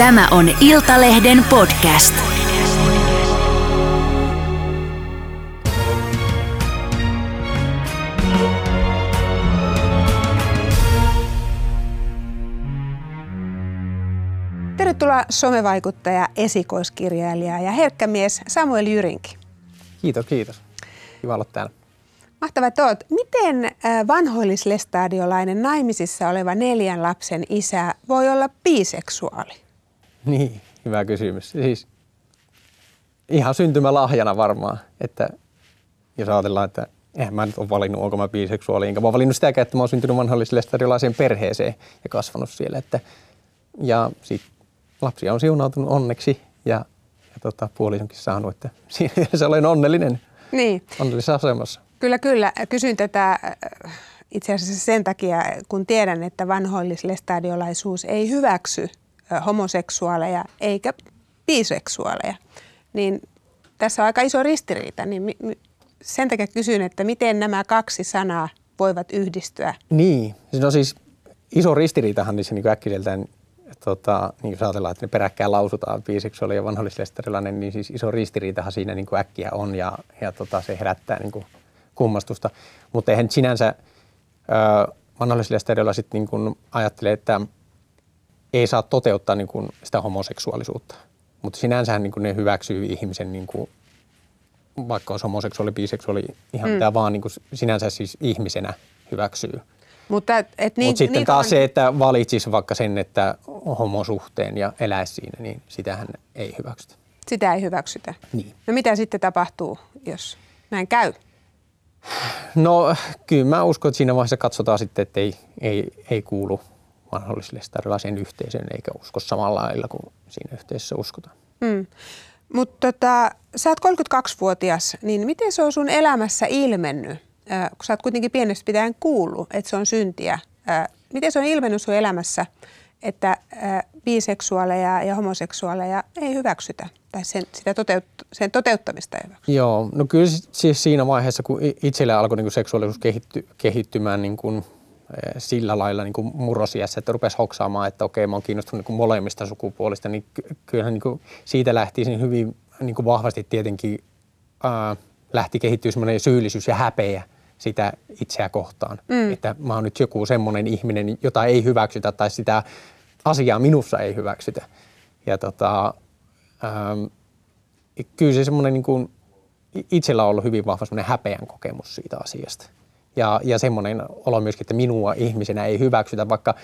Tämä on Iltalehden podcast. Tervetuloa somevaikuttaja, esikoiskirjailija ja herkkämies Samuel Jyrinki. Kiitos, kiitos. Kiva olla täällä. Mahtava, että oot. Miten äh, vanhoillislestadiolainen naimisissa oleva neljän lapsen isä voi olla biseksuaali? Niin, hyvä kysymys. Siis ihan syntymälahjana varmaan, että jos ajatellaan, että eihän mä nyt ole valinnut, onko mä biseksuaali, enkä mä oon valinnut sitäkään, että mä oon syntynyt vanhoillislestadiolaiseen perheeseen ja kasvanut siellä. Että, ja sit lapsia on siunautunut onneksi ja, ja tota, puolisonkin saanut, että siinä olen onnellinen, Niin, onnellisessa asemassa. kyllä, kyllä. Kysyn tätä äh, itse asiassa sen takia, kun tiedän, että vanhoillislestadiolaisuus ei hyväksy homoseksuaaleja eikä biseksuaaleja. Niin tässä on aika iso ristiriita, niin sen takia kysyn, että miten nämä kaksi sanaa voivat yhdistyä. Niin, no siis iso ristiriitahan niissä niin äkkiseltään, tota, niin jos ajatellaan, että ne peräkkäin lausutaan, biseksuaali ja vanhollislestarilainen, niin siis iso ristiriitahan siinä niin kuin äkkiä on ja, ja tota, se herättää niin kummastusta. Mutta eihän sinänsä vanhollislestarilla sitten niin ajattelee, että ei saa toteuttaa niin kuin sitä homoseksuaalisuutta. Mutta sinänsähän niin kuin ne hyväksyy ihmisen, niin kuin, vaikka olisi homoseksuaali, biseksuaali, ihan mm. mitä vaan niin kuin sinänsä siis ihmisenä hyväksyy. Mutta et, et niin, Mutta sitten niin taas kauan- se, että valitsisi vaikka sen, että homosuhteen ja eläisi siinä, niin sitähän ei hyväksytä. Sitä ei hyväksytä. Niin. No mitä sitten tapahtuu, jos näin käy? No kyllä mä uskon, että siinä vaiheessa katsotaan sitten, että ei, ei, ei kuulu vanhollisille starilaiseen yhteisöön eikä usko samalla lailla kuin siinä yhteisössä uskotaan. Mm. Mutta tota, sä oot 32-vuotias, niin miten se on sun elämässä ilmennyt, äh, kun sä oot kuitenkin pienestä pitäen kuullut, että se on syntiä. Äh, miten se on ilmennyt sun elämässä, että äh, biseksuaaleja ja homoseksuaaleja ei hyväksytä tai sen, sitä toteut, sen toteuttamista ei hyväksytä? Joo, no kyllä si- siis siinä vaiheessa, kun i- itselle alkoi niin kuin seksuaalisuus kehitty, kehittymään niin kuin, sillä lailla niin kuin murrosiässä, että rupesi hoksaamaan, että okei, mä oon kiinnostunut niin molemmista sukupuolista, niin ky- kyllähän niin kuin siitä lähti siinä hyvin niin kuin vahvasti tietenkin ää, lähti kehittyä semmoinen syyllisyys ja häpeä sitä itseä kohtaan. Mm. Että mä oon nyt joku semmoinen ihminen, jota ei hyväksytä tai sitä asiaa minussa ei hyväksytä. Ja tota, ähm, kyllä se semmoinen niin kuin, itsellä on ollut hyvin vahva semmoinen häpeän kokemus siitä asiasta. Ja, ja semmoinen olo myöskin, että minua ihmisenä ei hyväksytä, vaikka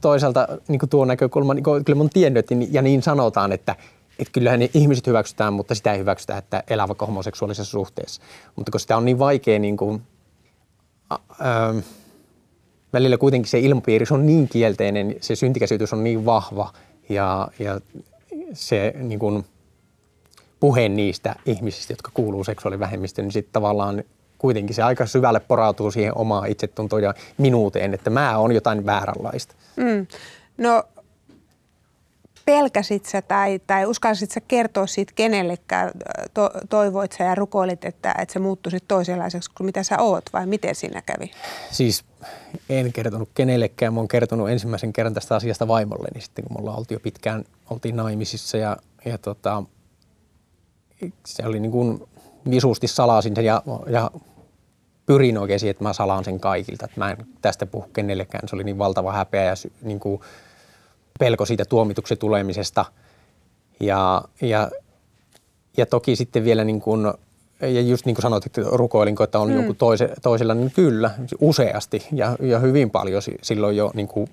toisaalta niin kuin tuo näkökulma, niin kuin, kyllä oon tiennyt, niin- ja niin sanotaan, että, että kyllähän ne ihmiset hyväksytään, mutta sitä ei hyväksytä, että elää vaikka homoseksuaalisessa suhteessa. Mutta kun sitä on niin vaikea niin kuin, ä, ähm, välillä kuitenkin se ilmapiiri on niin kielteinen, se syntikäsitys on niin vahva ja, ja se niin kuin, puhe niistä ihmisistä, jotka kuuluu seksuaalivähemmistöön, niin sitten tavallaan kuitenkin se aika syvälle porautuu siihen omaan itsetuntoon ja minuuteen, että mä oon jotain vääränlaista. Mm. No pelkäsit sä tai, tai uskalsit sä kertoa siitä kenellekään, to, toivoit sä ja rukoilit, että, että se muuttuisi toisenlaiseksi kuin mitä sä oot vai miten siinä kävi? Siis en kertonut kenellekään, mä oon kertonut ensimmäisen kerran tästä asiasta vaimolleni sitten, kun me ollaan oltu jo pitkään, oltiin naimisissa ja, ja tota, se oli niin kuin visusti salasin sen ja, ja pyrin oikein siihen, että mä salaan sen kaikilta, että mä en tästä puhu kenellekään. Se oli niin valtava häpeä ja niin kuin pelko siitä tuomituksi tulemisesta. Ja, ja, ja toki sitten vielä niin kuin, ja just niin kuin sanoit, että rukoilinko, että on mm. joku toise, toisella, niin kyllä, useasti ja, ja hyvin paljon si- silloin jo niin kuin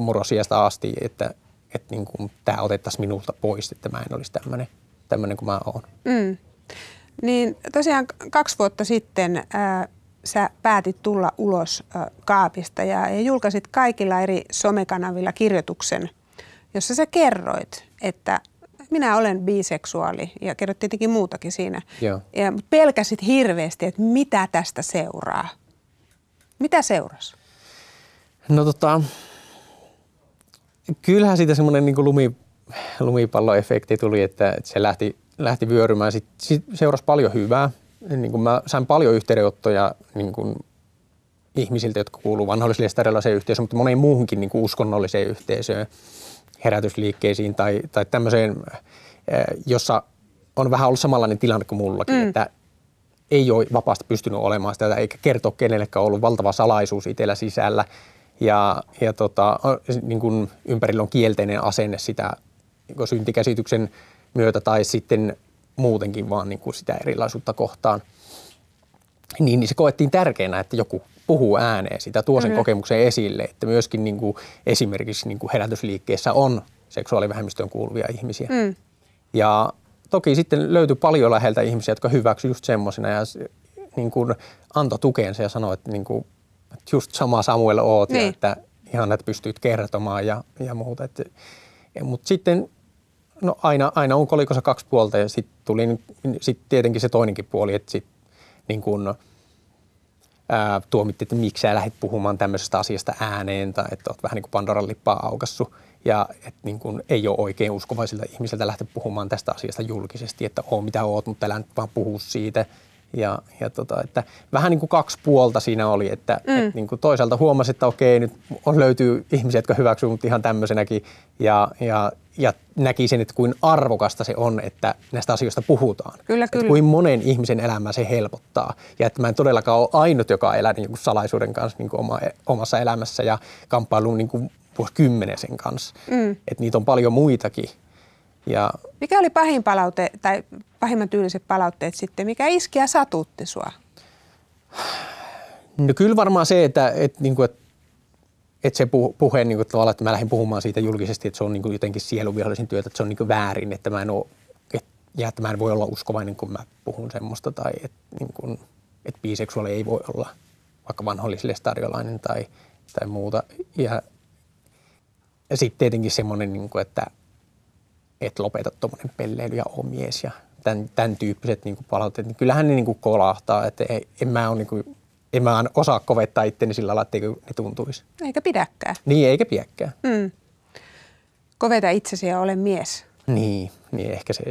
murrosiasta asti, että, että niin kuin tämä otettaisiin minulta pois, että mä en olisi tämmöinen, tämmöinen kuin mä oon. Mm. Niin tosiaan kaksi vuotta sitten ää, sä päätit tulla ulos ää, kaapista ja, ja julkaisit kaikilla eri somekanavilla kirjoituksen, jossa sä kerroit, että minä olen biseksuaali ja kerrot tietenkin muutakin siinä. Joo. Ja, pelkäsit hirveästi, että mitä tästä seuraa. Mitä seurasi? No tota, kyllähän siitä semmoinen niin lumi, lumipalloefekti tuli, että se lähti, lähti vyörymään. Sitten sit seurasi paljon hyvää. Niin kuin mä sain paljon yhteydenottoja niin kuin ihmisiltä, jotka kuuluu vanhollisille erilaiseen yhteisöön, mutta moneen muuhunkin niin kuin uskonnolliseen yhteisöön. herätysliikkeisiin tai, tai tämmöiseen, jossa on vähän ollut samanlainen tilanne kuin mullakin, mm. että ei ole vapaasti pystynyt olemaan sitä eikä kertoa kenellekään ollut valtava salaisuus itsellä sisällä ja, ja tota, niin kuin ympärillä on kielteinen asenne sitä niin syntikäsityksen myötä tai sitten muutenkin vaan niin kuin sitä erilaisuutta kohtaan. Niin, niin se koettiin tärkeänä, että joku puhuu ääneen sitä, tuo sen mm-hmm. kokemuksen esille, että myöskin niin kuin esimerkiksi niin kuin herätysliikkeessä on seksuaalivähemmistöön kuuluvia ihmisiä. Mm. Ja toki sitten löytyi paljon läheltä ihmisiä, jotka hyväksyivät just semmoisena ja niin kuin antoi tukeensa ja sanoi, että, niin kuin, että just sama Samuel oot niin. ja että ihan että pystyt kertomaan ja, ja muuta. Mutta sitten no aina, aina on kolikossa kaksi puolta ja sitten tuli sit tietenkin se toinenkin puoli, että sitten niin kuin, ää, tuomitti, että miksi sä lähdit puhumaan tämmöisestä asiasta ääneen tai että oot vähän niin kuin Pandoran lippaa aukassut ja että niin kuin ei ole oikein uskovaisilta ihmisiltä lähteä puhumaan tästä asiasta julkisesti, että oo mitä oot, mutta älä nyt vaan puhu siitä. Ja, ja tota, että vähän niin kuin kaksi puolta siinä oli, että mm. et niin kuin toisaalta huomasi, että okei, nyt on, löytyy ihmisiä, jotka hyväksyvät mut ihan tämmöisenäkin ja, ja, ja näki sen, että kuin arvokasta se on, että näistä asioista puhutaan. Kyllä, että kyllä. kuin monen ihmisen elämää se helpottaa ja että mä en todellakaan ole ainut, joka elää niin kuin salaisuuden kanssa niin kuin oma, omassa elämässä ja kamppailuun niin kuin vuosikymmenen sen kanssa. Mm. Että niitä on paljon muitakin. Ja mikä oli pahin palaute tai pahimman tyyliset palautteet sitten? Mikä iski ja satutti sua? No kyllä varmaan se, että, että, niin kuin, että, että se puhe, niin kuin, tavallaan, että mä lähdin puhumaan siitä julkisesti, että se on niin kuin jotenkin sielunvihollisen työtä, että se on niin kuin väärin, että mä en ole, että, ja että mä en voi olla uskovainen, kun mä puhun semmoista, tai että, niin kuin, että biseksuaali ei voi olla vaikka vanhollisille stadiolainen tai, tai muuta. Ja, ja sitten tietenkin semmoinen, niin kuin, että, että lopeta tuommoinen pelleily ja ole mies ja tämän, tämän tyyppiset niin palautteet, niin kyllähän ne niin kuin kolahtaa, että ei, en mä ole niin kuin, en mä osaa kovettaa itteni sillä lailla, etteikö ne tuntuisi. Eikä pidäkään. Niin, eikä pidäkään. Mm. Koveta itsesi ja ole mies. Niin, niin ehkä se,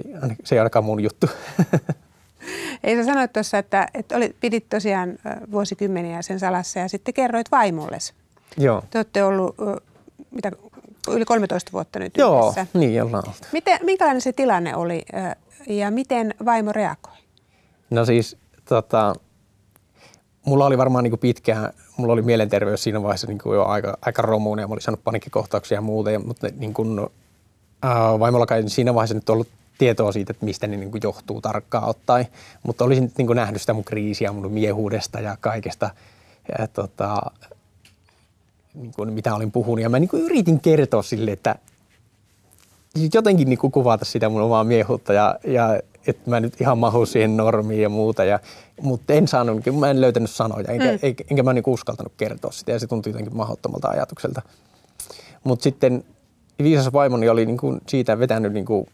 se ei ainakaan mun juttu. Ei sä sanoit tuossa, että, että olit, pidit tosiaan vuosikymmeniä sen salassa ja sitten kerroit vaimolles. Joo. Te olette ollut mitä, yli 13 vuotta nyt Joo, yhdessä. niin ollaan oltu. Miten, minkälainen se tilanne oli ja miten vaimo reagoi? No siis tota, mulla oli varmaan niin kuin pitkään, mulla oli mielenterveys siinä vaiheessa niin kuin jo aika, aika romuun ja mä olin saanut panikkikohtauksia ja muuta, ja, mutta niin kuin, äh, vaimolla siinä vaiheessa nyt ollut tietoa siitä, että mistä ne niin kuin johtuu tarkkaan ottaen, mutta olisin niin kuin nähnyt sitä mun kriisiä mun miehuudesta ja kaikesta, ja, tota, niin kuin, mitä olin puhunut. Ja mä niin kuin yritin kertoa sille, että jotenkin niin kuin kuvata sitä mun omaa miehuutta ja, ja että mä nyt ihan mahu siihen normiin ja muuta. Ja, mutta en saanut, mä en löytänyt sanoja, enkä, mm. enkä, enkä mä niin uskaltanut kertoa sitä ja se tuntui jotenkin mahdottomalta ajatukselta. Mutta sitten viisas vaimoni oli niin kuin siitä vetänyt niin kuin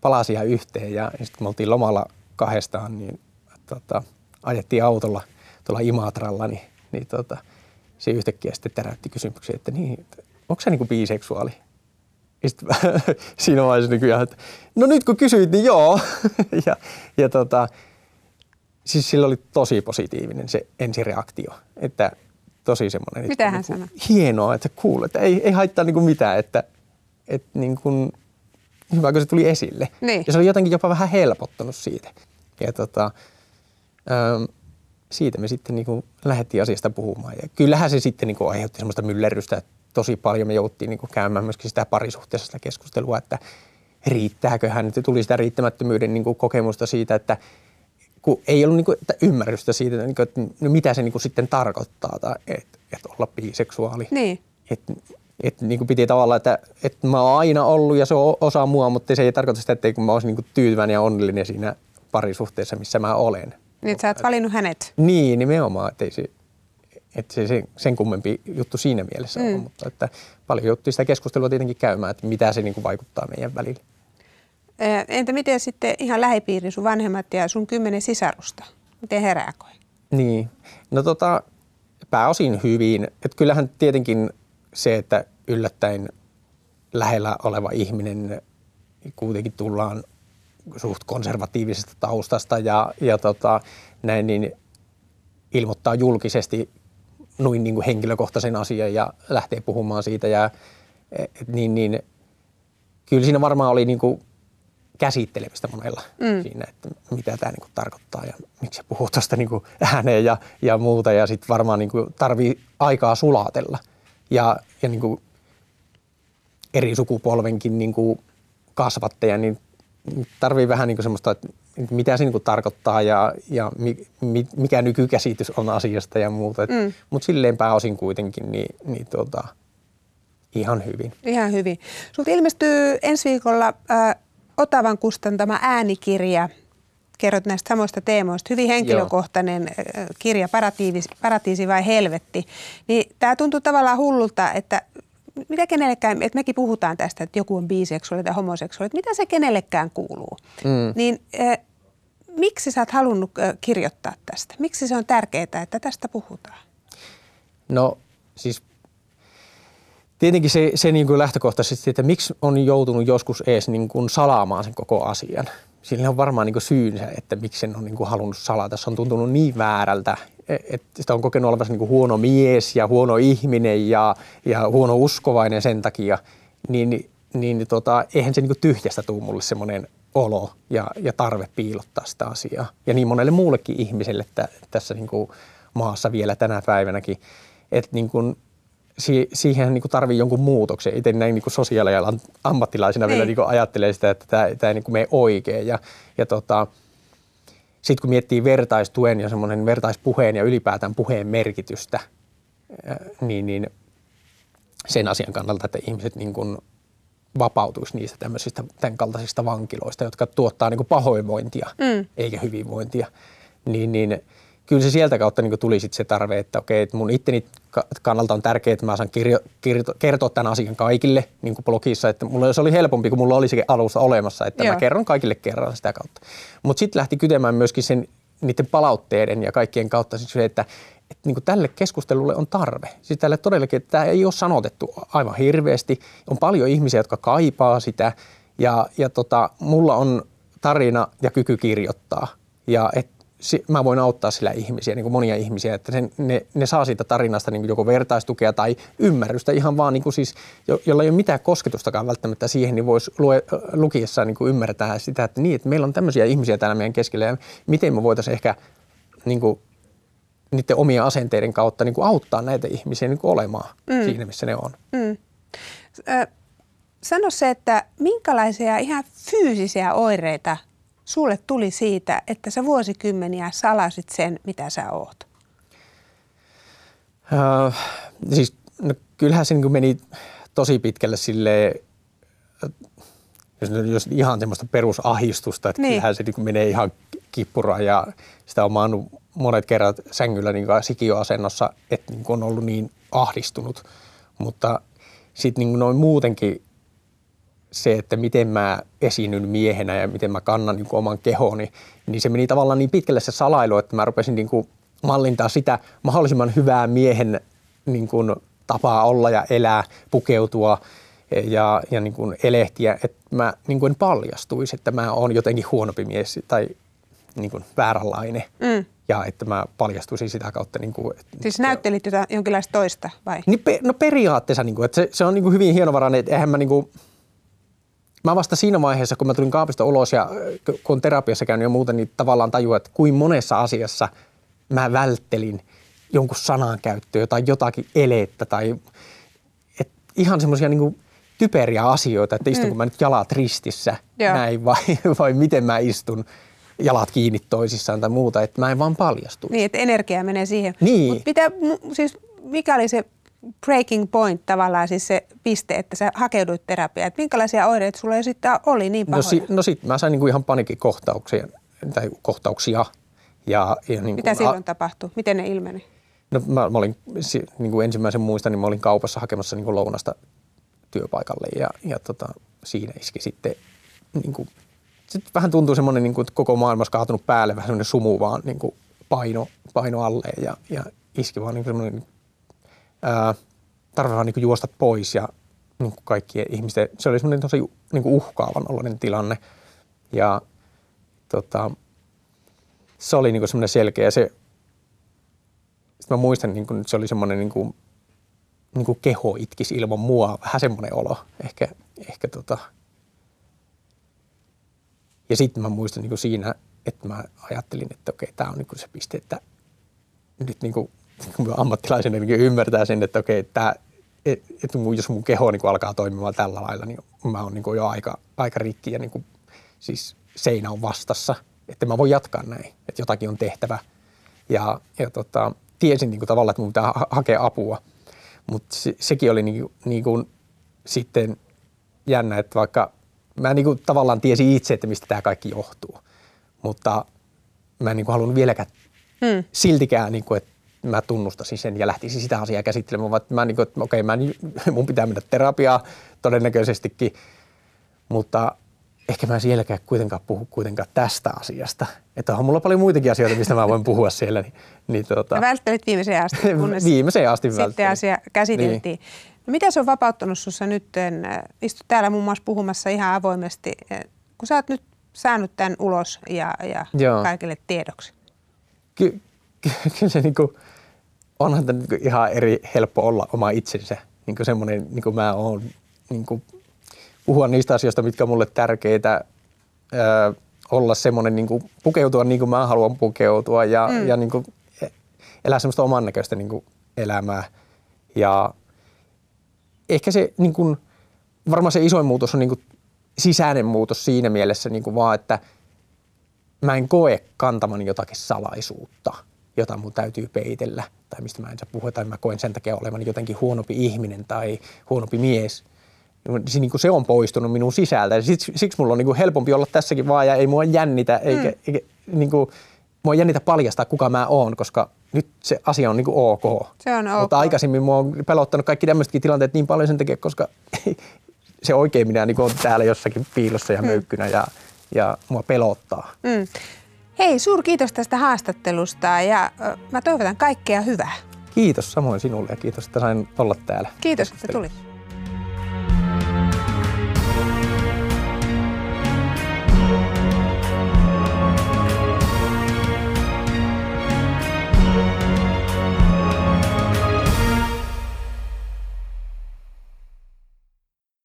palasia yhteen ja sitten kun me oltiin lomalla kahdestaan, niin tota, ajettiin autolla tuolla Imatralla, niin, niin tota, se yhtäkkiä sitten täräytti kysymyksiä, että niin, onko se niin kuin biseksuaali? Ja sitten siinä vaiheessa niin ihan, että no nyt kun kysyit, niin joo. ja, ja tota, siis sillä oli tosi positiivinen se ensireaktio, että tosi semmoinen. Mitä hän niin? Hienoa, että kuulet, että ei, ei haittaa niin kuin mitään, että, että niin kuin, hyvä kun se tuli esille. Niin. Ja se oli jotenkin jopa vähän helpottanut siitä. Ja tota, ähm, siitä me sitten niin kuin lähdettiin asiasta puhumaan. Ja kyllähän se sitten niin kuin aiheutti semmoista myllerrystä tosi paljon. Me jouttiin niin kuin käymään myöskin sitä parisuhteessa sitä keskustelua, että riittääköhän. Että tuli sitä riittämättömyyden niin kuin kokemusta siitä, että kun ei ollut niin kuin, että ymmärrystä siitä, että, niin kuin, että no mitä se niin kuin sitten tarkoittaa, tai, että, että olla biseksuaali. Niin. Että, että niin kuin piti tavallaan, että, että mä oon aina ollut ja se on osa mua, mutta se ei tarkoita sitä, että kun mä olisin niin tyytyväinen ja onnellinen siinä parisuhteessa, missä mä olen. Niin, sä oot valinnut hänet. Niin, nimenomaan, että ei se, että se, se sen kummempi juttu siinä mielessä mm. on, mutta että paljon juttuja sitä keskustelua tietenkin käymään, että mitä se niin kuin vaikuttaa meidän välillä. Entä miten sitten ihan lähipiiri, sun vanhemmat ja sun kymmenen sisarusta? Miten he reagoi? Niin, no tota, pääosin hyvin. Että kyllähän tietenkin se, että yllättäen lähellä oleva ihminen kuitenkin tullaan suht konservatiivisesta taustasta ja, ja tota, näin, niin ilmoittaa julkisesti noin niin kuin henkilökohtaisen asian ja lähtee puhumaan siitä. Ja, et, niin, niin, kyllä siinä varmaan oli niin kuin käsittelemistä monella mm. siinä, että mitä tämä niin kuin tarkoittaa ja miksi se puhuu tuosta niin kuin ääneen ja, ja muuta. Ja sitten varmaan niin kuin tarvii aikaa sulatella ja, ja niin kuin eri sukupolvenkin niin kuin kasvatteja, niin tarvii vähän niin kuin semmoista, että mitä se niin kuin tarkoittaa ja, ja mi, mikä nykykäsitys on asiasta ja muuta. Mm. Mutta silleen pääosin kuitenkin niin, niin tuota, ihan hyvin. Ihan hyvin. Sulta ilmestyy ensi viikolla äh, Otavan kustantama äänikirja. Kerrot näistä samoista teemoista. Hyvin henkilökohtainen Joo. kirja, Paratiisi, Paratiisi vai helvetti. Niin tämä tuntuu tavallaan hullulta, että mitä kenellekään, että mekin puhutaan tästä, että joku on biseksuaali tai homoseksuaali, että mitä se kenellekään kuuluu. Mm. Niin äh, miksi sä oot halunnut äh, kirjoittaa tästä? Miksi se on tärkeää, että tästä puhutaan? No siis tietenkin se, se niin kuin lähtökohtaisesti, että miksi on joutunut joskus edes niin kuin salaamaan sen koko asian. Sillä on varmaan niin kuin syynsä, että miksi sen on niin kuin halunnut salata. Se on tuntunut niin väärältä, että sitä on kokenut olevansa niin huono mies ja huono ihminen ja, ja huono uskovainen sen takia. Niin, niin, niin tota, eihän se niin tyhjästä tule mulle semmoinen olo ja, ja tarve piilottaa sitä asiaa. Ja niin monelle muullekin ihmiselle että tässä niin maassa vielä tänä päivänäkin. Että niin kuin si- siihen niin tarvii jonkun muutoksen. Itse näin niin sosiaalialan ammattilaisena vielä niin ajattelee sitä, että tämä, tämä ei niin mene oikein. Ja, ja tota, sitten kun miettii vertaistuen ja semmoinen vertaispuheen ja ylipäätään puheen merkitystä, niin, niin sen asian kannalta, että ihmiset niin kuin vapautuisi niistä tämmöisistä tämän kaltaisista vankiloista, jotka tuottaa niin kuin pahoinvointia mm. eikä hyvinvointia, niin, niin kyllä se sieltä kautta niin tuli sit se tarve, että okei, että mun itteni kannalta on tärkeää, että mä saan kirjo, kirjo, kertoa tämän asian kaikille niin kuin blogissa, että mulla se oli helpompi, kun mulla oli se alusta olemassa, että Joo. mä kerron kaikille kerran sitä kautta. Mutta sitten lähti kytemään myöskin sen niiden palautteiden ja kaikkien kautta siis se, että, että niin kuin tälle keskustelulle on tarve. Siis tälle todellakin, että tämä ei ole sanotettu aivan hirveästi. On paljon ihmisiä, jotka kaipaa sitä ja, ja tota, mulla on tarina ja kyky kirjoittaa. Ja et mä voin auttaa sillä ihmisiä, niin kuin monia ihmisiä, että sen, ne, ne saa siitä tarinasta niin kuin joko vertaistukea tai ymmärrystä ihan vaan niin kuin siis, jo, jolla ei ole mitään kosketustakaan välttämättä siihen, niin voisi lue, lukiessa niin kuin ymmärtää sitä, että niin, että meillä on tämmöisiä ihmisiä täällä meidän keskellä ja miten me voitaisiin ehkä niin kuin, niiden omien asenteiden kautta niin kuin auttaa näitä ihmisiä niin kuin olemaan mm. siinä, missä ne on. Mm. sano se, että minkälaisia ihan fyysisiä oireita – sulle tuli siitä, että sä vuosikymmeniä salasit sen, mitä sä oot? Uh, siis no, kyllähän se niin meni tosi pitkälle sille jos, jos ihan semmoista perusahistusta, että niin. kyllähän se niin menee ihan kippuraan ja sitä on maannut monet kerrat sängyllä niin sikioasennossa, että niin on ollut niin ahdistunut. Mutta sitten niin noin muutenkin se, että miten mä esiinnyn miehenä ja miten mä kannan niin kuin oman kehoni, niin se meni tavallaan niin pitkälle se salailu, että mä rupesin niin kuin mallintaa sitä mahdollisimman hyvää miehen niin kuin tapaa olla ja elää, pukeutua ja, ja niin kuin elehtiä, että mä niin kuin paljastuisi, että mä oon jotenkin huonompi mies tai niin kuin vääränlainen. Mm. Ja että mä paljastuisin sitä kautta. Niin kuin, siis näyttelit jotain jonkinlaista toista vai? Niin, no periaatteessa, niin kuin, että se, se on niin kuin hyvin hienovarainen, että eihän mä niin kuin, Mä vasta siinä vaiheessa, kun mä tulin kaapista ulos ja kun on terapiassa käynyt ja muuta, niin tavallaan tajuan, että kuin monessa asiassa mä välttelin jonkun sanan käyttöä tai jotakin elettä tai et ihan semmoisia niin typeriä asioita, että istunko mm. mä nyt jalat ristissä Joo. näin vai, vai miten mä istun jalat kiinni toisissaan tai muuta, että mä en vaan paljastu. Niin, että energia menee siihen. Niin. Mut pitää, siis mikä oli se breaking point tavallaan siis se piste, että sä hakeuduit terapiaan. Että minkälaisia oireita sulla jo sitten oli niin pahoja? No, si, no sitten mä sain niinku ihan panikikohtauksia tai kohtauksia. Ja, ja niin Mitä silloin a- tapahtui? Miten ne ilmeni? No mä, mä olin, niin kuin ensimmäisen muistan, niin mä olin kaupassa hakemassa niin kuin lounasta työpaikalle ja, ja tota, siinä iski sitten niin kuin, sit vähän tuntuu semmoinen, niin kuin, että koko maailma olisi kaatunut päälle, vähän semmoinen sumu vaan niin kuin paino, paino alle ja, ja iski vaan niin semmoinen tarvitaan niin juosta pois ja niin kuin kaikkien ihmisten, se oli semmoinen tosi niin kuin uhkaavan oloinen tilanne. Ja tota, se oli niin semmoinen selkeä. Se, sitten mä muistan, niin kuin, se oli semmoinen niin kuin, niin kuin keho itkisi ilman mua, vähän semmoinen olo. Ehkä, ehkä tota, Ja sitten mä muistan niin kuin siinä, että mä ajattelin, että okei, tämä on niin kuin se piste, että nyt niin kuin, ammattilaisena niin ymmärtää sen, että okei, tämä, että jos mun keho niin alkaa toimimaan tällä lailla, niin mä oon niin jo aika, aika rikki ja niin kuin, siis seinä on vastassa, että mä voin jatkaa näin, että jotakin on tehtävä. Ja, ja tota, tiesin niin kuin tavallaan, että mun pitää ha- hakea apua, mutta se, sekin oli niin, niin kuin, sitten jännä, että vaikka mä niin kuin tavallaan tiesin itse, että mistä tämä kaikki johtuu, mutta mä en niin kuin halunnut vieläkään hmm. siltikään, niin kuin, että mä tunnustasin sen ja lähtisin sitä asiaa käsittelemään, vaan mä niin kuin, että okei, mä, mun pitää mennä terapiaa todennäköisestikin, mutta ehkä mä sielläkään kuitenkaan puhu kuitenkaan tästä asiasta. Että on mulla paljon muitakin asioita, mistä mä voin puhua siellä. Niin, niin tota... välttelit viimeiseen asti, kunnes viimeiseen asti sitten välttelin. asia käsiteltiin. Niin. No miten se on vapauttanut sinussa nyt? Istut täällä muun muassa puhumassa ihan avoimesti. Kun sä oot nyt saanut tämän ulos ja, ja kaikille tiedoksi. Ky- kyllä se niinku, onhan tämä niinku ihan eri helppo olla oma itsensä. Niinku semmoinen, niin kuin mä oon, niinku, puhua niistä asioista, mitkä on mulle tärkeitä, öö, olla semmoinen, niinku, pukeutua niin kuin mä haluan pukeutua ja, mm. ja niinku, elää semmoista oman näköistä niinku, elämää. Ja ehkä se niin kuin, varmaan se isoin muutos on niin kuin sisäinen muutos siinä mielessä niin kuin vaan, että mä en koe kantamani jotakin salaisuutta, jota mun täytyy peitellä tai mistä mä en saa puhua tai mä koen sen takia olevani jotenkin huonompi ihminen tai huonompi mies. Se, niin kuin se on poistunut minun sisältä. Siksi, siksi mulla on niin kuin helpompi olla tässäkin vaan ja ei mua jännitä, eikä, mm. eikä niin kuin, mua jännitä paljastaa, kuka mä oon, koska nyt se asia on niin kuin ok. Se on ok. Mutta aikaisemmin mua on pelottanut kaikki tämmöisetkin tilanteet niin paljon sen takia, koska se oikein minä niin on täällä jossakin piilossa ja möykkynä ja, ja mua pelottaa. Mm. Hei, suur kiitos tästä haastattelusta ja mä toivotan kaikkea hyvää. Kiitos samoin sinulle ja kiitos, että sain olla täällä. Kiitos, että tulit.